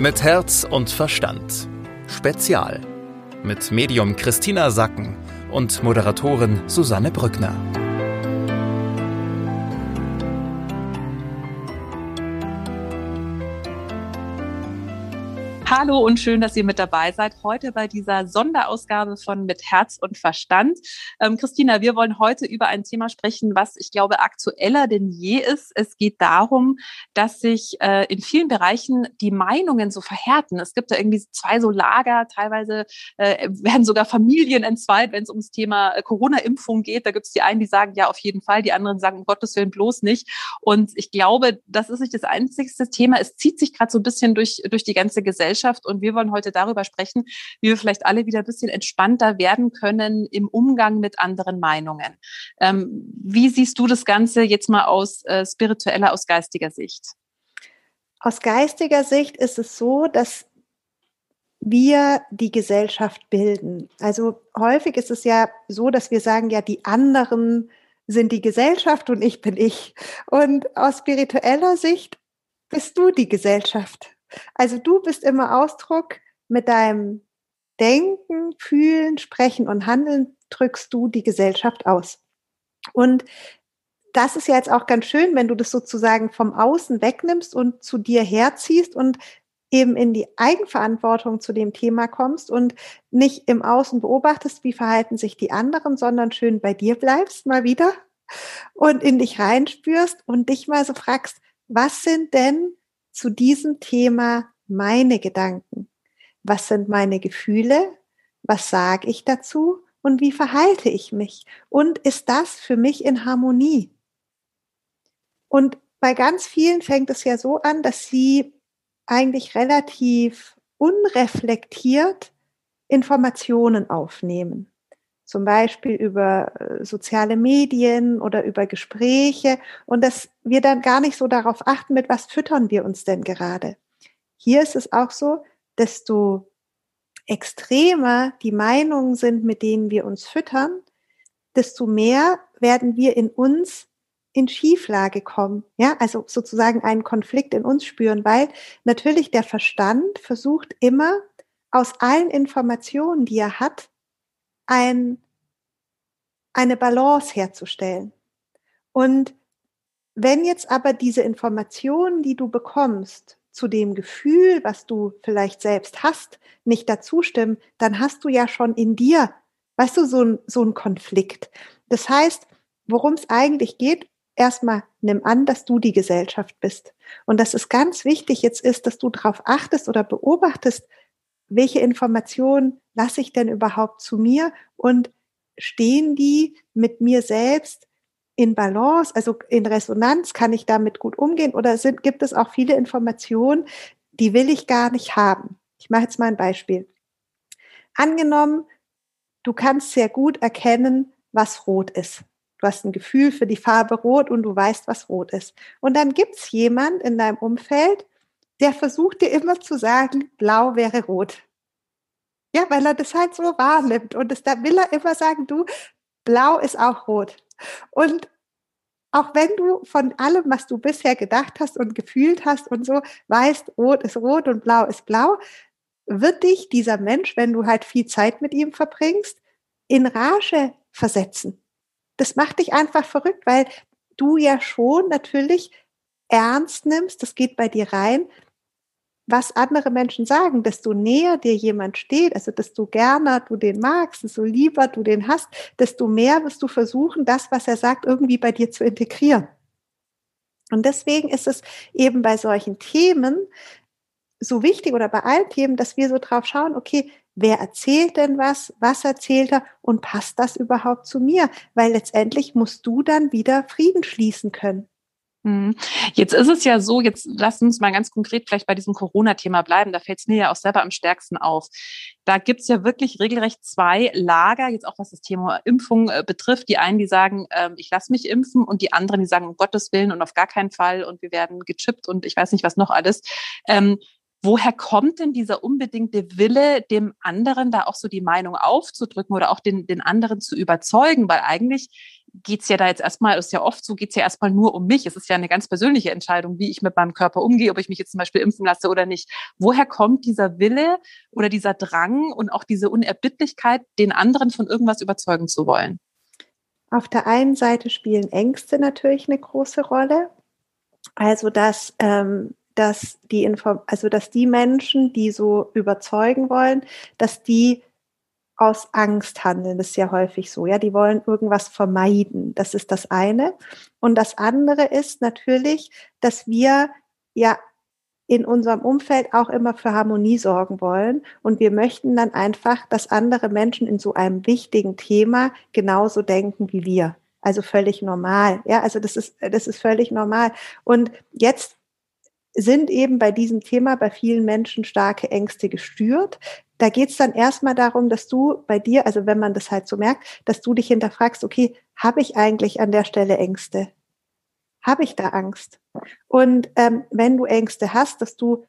Mit Herz und Verstand. Spezial. Mit Medium Christina Sacken und Moderatorin Susanne Brückner. Hallo und schön, dass ihr mit dabei seid. Heute bei dieser Sonderausgabe von Mit Herz und Verstand. Ähm, Christina, wir wollen heute über ein Thema sprechen, was ich glaube aktueller denn je ist. Es geht darum, dass sich äh, in vielen Bereichen die Meinungen so verhärten. Es gibt da irgendwie zwei so Lager. Teilweise äh, werden sogar Familien entzweit, wenn es ums Thema äh, Corona-Impfung geht. Da gibt es die einen, die sagen ja auf jeden Fall, die anderen sagen um Gottes Willen bloß nicht. Und ich glaube, das ist nicht das einzigste Thema. Es zieht sich gerade so ein bisschen durch, durch die ganze Gesellschaft. Gesellschaft. Und wir wollen heute darüber sprechen, wie wir vielleicht alle wieder ein bisschen entspannter werden können im Umgang mit anderen Meinungen. Ähm, wie siehst du das Ganze jetzt mal aus äh, spiritueller, aus geistiger Sicht? Aus geistiger Sicht ist es so, dass wir die Gesellschaft bilden. Also häufig ist es ja so, dass wir sagen, ja, die anderen sind die Gesellschaft und ich bin ich. Und aus spiritueller Sicht bist du die Gesellschaft. Also du bist immer Ausdruck mit deinem Denken, Fühlen, Sprechen und Handeln drückst du die Gesellschaft aus. Und das ist ja jetzt auch ganz schön, wenn du das sozusagen vom Außen wegnimmst und zu dir herziehst und eben in die Eigenverantwortung zu dem Thema kommst und nicht im Außen beobachtest, wie verhalten sich die anderen, sondern schön bei dir bleibst mal wieder und in dich reinspürst und dich mal so fragst, was sind denn zu diesem Thema meine Gedanken? Was sind meine Gefühle? Was sage ich dazu? Und wie verhalte ich mich? Und ist das für mich in Harmonie? Und bei ganz vielen fängt es ja so an, dass sie eigentlich relativ unreflektiert Informationen aufnehmen zum Beispiel über äh, soziale Medien oder über Gespräche und dass wir dann gar nicht so darauf achten, mit was füttern wir uns denn gerade. Hier ist es auch so, desto extremer die Meinungen sind, mit denen wir uns füttern, desto mehr werden wir in uns in Schieflage kommen, ja, also sozusagen einen Konflikt in uns spüren, weil natürlich der Verstand versucht immer aus allen Informationen, die er hat, ein, eine Balance herzustellen. Und wenn jetzt aber diese Informationen, die du bekommst, zu dem Gefühl, was du vielleicht selbst hast, nicht dazu stimmen, dann hast du ja schon in dir, weißt du, so ein, so ein Konflikt. Das heißt, worum es eigentlich geht, erstmal nimm an, dass du die Gesellschaft bist. Und dass es ganz wichtig jetzt ist, dass du darauf achtest oder beobachtest, welche Informationen lasse ich denn überhaupt zu mir und stehen die mit mir selbst in Balance, also in Resonanz, kann ich damit gut umgehen oder sind, gibt es auch viele Informationen, die will ich gar nicht haben. Ich mache jetzt mal ein Beispiel. Angenommen, du kannst sehr gut erkennen, was rot ist. Du hast ein Gefühl für die Farbe rot und du weißt, was rot ist. Und dann gibt es jemand in deinem Umfeld, der versucht dir immer zu sagen, blau wäre rot. Ja, weil er das halt so wahrnimmt. Und da will er immer sagen, du, blau ist auch rot. Und auch wenn du von allem, was du bisher gedacht hast und gefühlt hast und so, weißt, rot ist rot und blau ist blau, wird dich dieser Mensch, wenn du halt viel Zeit mit ihm verbringst, in Rage versetzen. Das macht dich einfach verrückt, weil du ja schon natürlich ernst nimmst, das geht bei dir rein, was andere Menschen sagen, desto näher dir jemand steht, also desto gerne du den magst, desto lieber du den hast, desto mehr wirst du versuchen, das, was er sagt, irgendwie bei dir zu integrieren. Und deswegen ist es eben bei solchen Themen so wichtig oder bei allen Themen, dass wir so drauf schauen, okay, wer erzählt denn was, was erzählt er und passt das überhaupt zu mir? Weil letztendlich musst du dann wieder Frieden schließen können. Mhm. Jetzt ist es ja so, jetzt lass uns mal ganz konkret vielleicht bei diesem Corona-Thema bleiben. Da fällt es mir ja auch selber am stärksten auf. Da gibt es ja wirklich regelrecht zwei Lager, jetzt auch was das Thema Impfung äh, betrifft. Die einen, die sagen, äh, ich lasse mich impfen und die anderen, die sagen, um Gottes Willen und auf gar keinen Fall und wir werden gechippt und ich weiß nicht, was noch alles. Ähm, woher kommt denn dieser unbedingte Wille, dem anderen da auch so die Meinung aufzudrücken oder auch den, den anderen zu überzeugen? Weil eigentlich geht's ja da jetzt erstmal, ist ja oft so, geht's ja erstmal nur um mich. Es ist ja eine ganz persönliche Entscheidung, wie ich mit meinem Körper umgehe, ob ich mich jetzt zum Beispiel impfen lasse oder nicht. Woher kommt dieser Wille oder dieser Drang und auch diese Unerbittlichkeit, den anderen von irgendwas überzeugen zu wollen? Auf der einen Seite spielen Ängste natürlich eine große Rolle. Also dass, ähm, dass die Inform also dass die Menschen, die so überzeugen wollen, dass die aus Angst handeln. Das ist ja häufig so. Ja, die wollen irgendwas vermeiden. Das ist das eine. Und das andere ist natürlich, dass wir ja in unserem Umfeld auch immer für Harmonie sorgen wollen. Und wir möchten dann einfach, dass andere Menschen in so einem wichtigen Thema genauso denken wie wir. Also völlig normal. Ja, also das ist, das ist völlig normal. Und jetzt sind eben bei diesem Thema bei vielen Menschen starke Ängste gestört. Da geht es dann erstmal darum, dass du bei dir, also wenn man das halt so merkt, dass du dich hinterfragst, okay, habe ich eigentlich an der Stelle Ängste? Habe ich da Angst? Und ähm, wenn du Ängste hast, dass du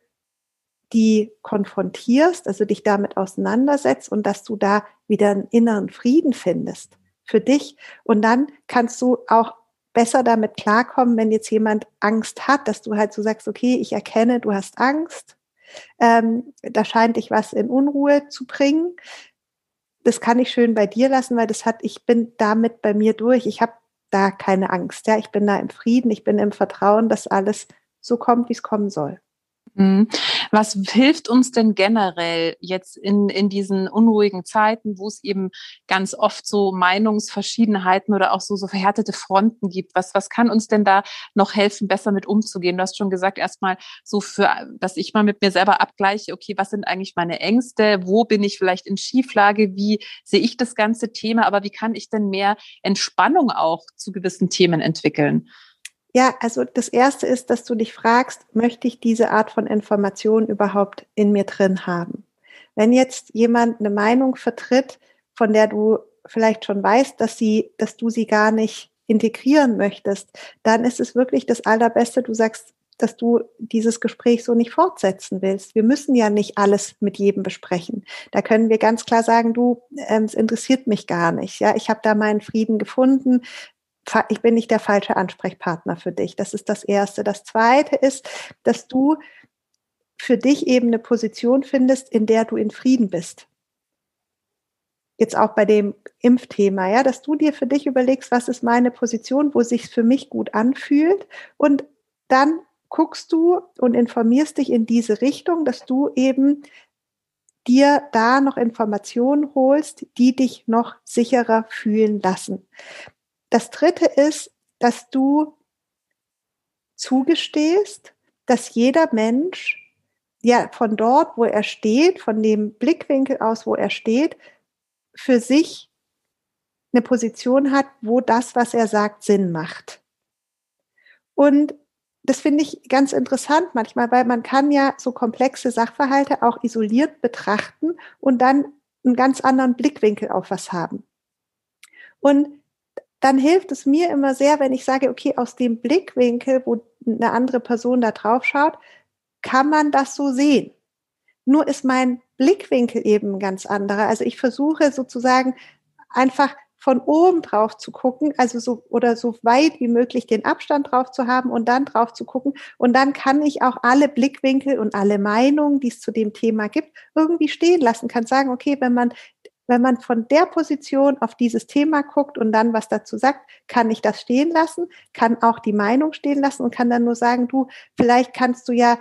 die konfrontierst, also dich damit auseinandersetzt und dass du da wieder einen inneren Frieden findest für dich. Und dann kannst du auch besser damit klarkommen, wenn jetzt jemand Angst hat, dass du halt so sagst, okay, ich erkenne, du hast Angst, ähm, da scheint dich was in Unruhe zu bringen. Das kann ich schön bei dir lassen, weil das hat, ich bin damit bei mir durch. Ich habe da keine Angst. Ja, ich bin da im Frieden, ich bin im Vertrauen, dass alles so kommt, wie es kommen soll. Mhm. Was hilft uns denn generell jetzt in, in diesen unruhigen Zeiten, wo es eben ganz oft so Meinungsverschiedenheiten oder auch so, so verhärtete Fronten gibt? Was, was kann uns denn da noch helfen, besser mit umzugehen? Du hast schon gesagt, erstmal so für, dass ich mal mit mir selber abgleiche, okay, was sind eigentlich meine Ängste? Wo bin ich vielleicht in Schieflage? Wie sehe ich das ganze Thema? Aber wie kann ich denn mehr Entspannung auch zu gewissen Themen entwickeln? Ja, also das erste ist, dass du dich fragst, möchte ich diese Art von Information überhaupt in mir drin haben? Wenn jetzt jemand eine Meinung vertritt, von der du vielleicht schon weißt, dass sie, dass du sie gar nicht integrieren möchtest, dann ist es wirklich das Allerbeste, du sagst, dass du dieses Gespräch so nicht fortsetzen willst. Wir müssen ja nicht alles mit jedem besprechen. Da können wir ganz klar sagen, du, ähm, es interessiert mich gar nicht. Ja, ich habe da meinen Frieden gefunden ich bin nicht der falsche Ansprechpartner für dich. Das ist das Erste. Das Zweite ist, dass du für dich eben eine Position findest, in der du in Frieden bist. Jetzt auch bei dem Impfthema, ja, dass du dir für dich überlegst, was ist meine Position, wo sich für mich gut anfühlt und dann guckst du und informierst dich in diese Richtung, dass du eben dir da noch Informationen holst, die dich noch sicherer fühlen lassen. Das dritte ist, dass du zugestehst, dass jeder Mensch ja von dort, wo er steht, von dem Blickwinkel aus, wo er steht, für sich eine Position hat, wo das, was er sagt, Sinn macht. Und das finde ich ganz interessant manchmal, weil man kann ja so komplexe Sachverhalte auch isoliert betrachten und dann einen ganz anderen Blickwinkel auf was haben. Und dann hilft es mir immer sehr, wenn ich sage, okay, aus dem Blickwinkel, wo eine andere Person da drauf schaut, kann man das so sehen. Nur ist mein Blickwinkel eben ein ganz anderer. Also ich versuche sozusagen einfach von oben drauf zu gucken, also so oder so weit wie möglich den Abstand drauf zu haben und dann drauf zu gucken. Und dann kann ich auch alle Blickwinkel und alle Meinungen, die es zu dem Thema gibt, irgendwie stehen lassen, kann sagen, okay, wenn man wenn man von der Position auf dieses Thema guckt und dann was dazu sagt, kann ich das stehen lassen, kann auch die Meinung stehen lassen und kann dann nur sagen, du, vielleicht kannst du ja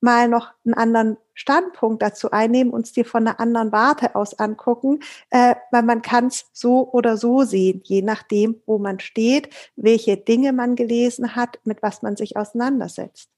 mal noch einen anderen Standpunkt dazu einnehmen, uns dir von einer anderen Warte aus angucken, äh, weil man kann es so oder so sehen, je nachdem, wo man steht, welche Dinge man gelesen hat, mit was man sich auseinandersetzt.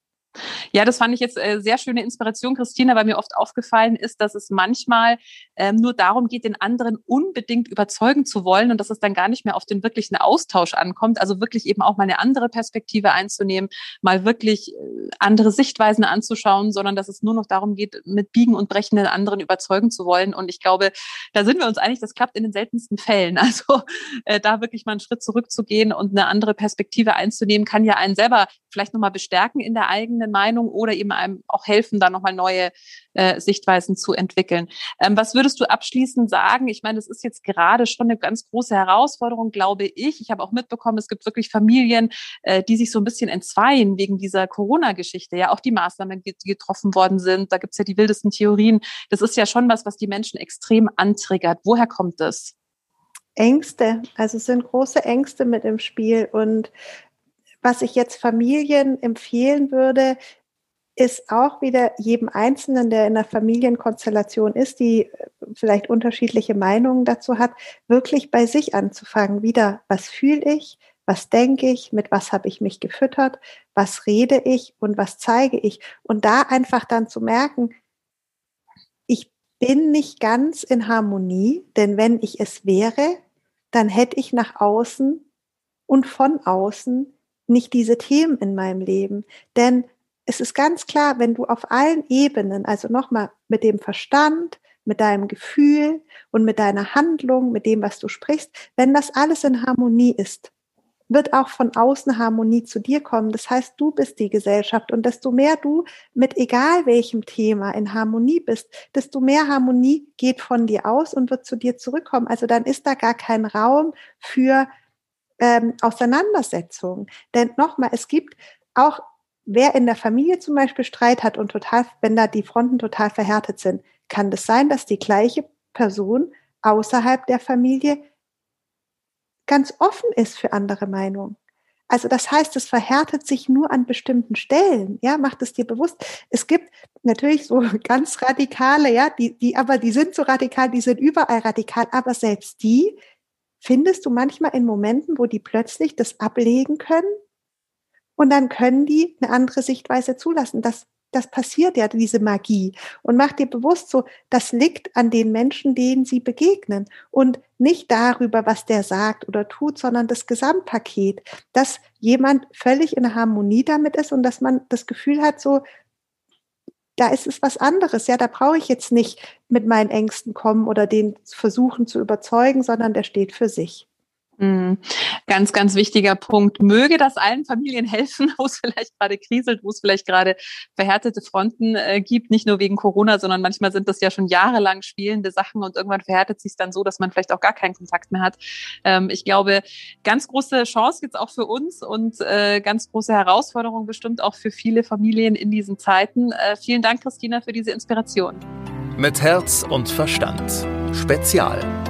Ja, das fand ich jetzt äh, sehr schöne Inspiration, Christina, weil mir oft aufgefallen ist, dass es manchmal ähm, nur darum geht, den anderen unbedingt überzeugen zu wollen und dass es dann gar nicht mehr auf den wirklichen Austausch ankommt. Also wirklich eben auch mal eine andere Perspektive einzunehmen, mal wirklich äh, andere Sichtweisen anzuschauen, sondern dass es nur noch darum geht, mit Biegen und Brechen den anderen überzeugen zu wollen. Und ich glaube, da sind wir uns einig, das klappt in den seltensten Fällen. Also äh, da wirklich mal einen Schritt zurückzugehen und eine andere Perspektive einzunehmen, kann ja einen selber vielleicht nochmal bestärken in der eigenen eigenen Meinung oder eben einem auch helfen, da nochmal neue äh, Sichtweisen zu entwickeln. Ähm, was würdest du abschließend sagen? Ich meine, das ist jetzt gerade schon eine ganz große Herausforderung, glaube ich. Ich habe auch mitbekommen, es gibt wirklich Familien, äh, die sich so ein bisschen entzweien wegen dieser Corona-Geschichte. Ja, auch die Maßnahmen, die getroffen worden sind. Da gibt es ja die wildesten Theorien. Das ist ja schon was, was die Menschen extrem antriggert. Woher kommt das? Ängste, also es sind große Ängste mit im Spiel. Und was ich jetzt Familien empfehlen würde, ist auch wieder jedem Einzelnen, der in einer Familienkonstellation ist, die äh, vielleicht unterschiedliche Meinungen dazu hat, wirklich bei sich anzufangen. Wieder, was fühle ich, was denke ich, mit was habe ich mich gefüttert, was rede ich und was zeige ich. Und da einfach dann zu merken, ich bin nicht ganz in Harmonie, denn wenn ich es wäre, dann hätte ich nach außen und von außen nicht diese Themen in meinem Leben. Denn es ist ganz klar, wenn du auf allen Ebenen, also nochmal mit dem Verstand, mit deinem Gefühl und mit deiner Handlung, mit dem, was du sprichst, wenn das alles in Harmonie ist, wird auch von außen Harmonie zu dir kommen. Das heißt, du bist die Gesellschaft und desto mehr du mit egal welchem Thema in Harmonie bist, desto mehr Harmonie geht von dir aus und wird zu dir zurückkommen. Also dann ist da gar kein Raum für ähm, Auseinandersetzungen. Denn nochmal, es gibt auch, wer in der Familie zum Beispiel Streit hat und total, wenn da die Fronten total verhärtet sind, kann das sein, dass die gleiche Person außerhalb der Familie ganz offen ist für andere Meinungen. Also das heißt, es verhärtet sich nur an bestimmten Stellen. Ja, macht es dir bewusst. Es gibt natürlich so ganz radikale, ja, die, die, aber die sind so radikal, die sind überall radikal. Aber selbst die findest du manchmal in Momenten, wo die plötzlich das ablegen können und dann können die eine andere Sichtweise zulassen. Das das passiert ja, diese Magie. Und mach dir bewusst so, das liegt an den Menschen, denen sie begegnen. Und nicht darüber, was der sagt oder tut, sondern das Gesamtpaket, dass jemand völlig in Harmonie damit ist und dass man das Gefühl hat, so, da ist es was anderes. Ja, da brauche ich jetzt nicht mit meinen Ängsten kommen oder den versuchen zu überzeugen, sondern der steht für sich. Mhm. Ganz, ganz wichtiger Punkt. Möge das allen Familien helfen, wo es vielleicht gerade kriselt, wo es vielleicht gerade verhärtete Fronten äh, gibt, nicht nur wegen Corona, sondern manchmal sind das ja schon jahrelang spielende Sachen und irgendwann verhärtet sich dann so, dass man vielleicht auch gar keinen Kontakt mehr hat. Ähm, ich glaube, ganz große Chance gibt's auch für uns und äh, ganz große Herausforderung bestimmt auch für viele Familien in diesen Zeiten. Äh, vielen Dank, Christina, für diese Inspiration. Mit Herz und Verstand. Spezial.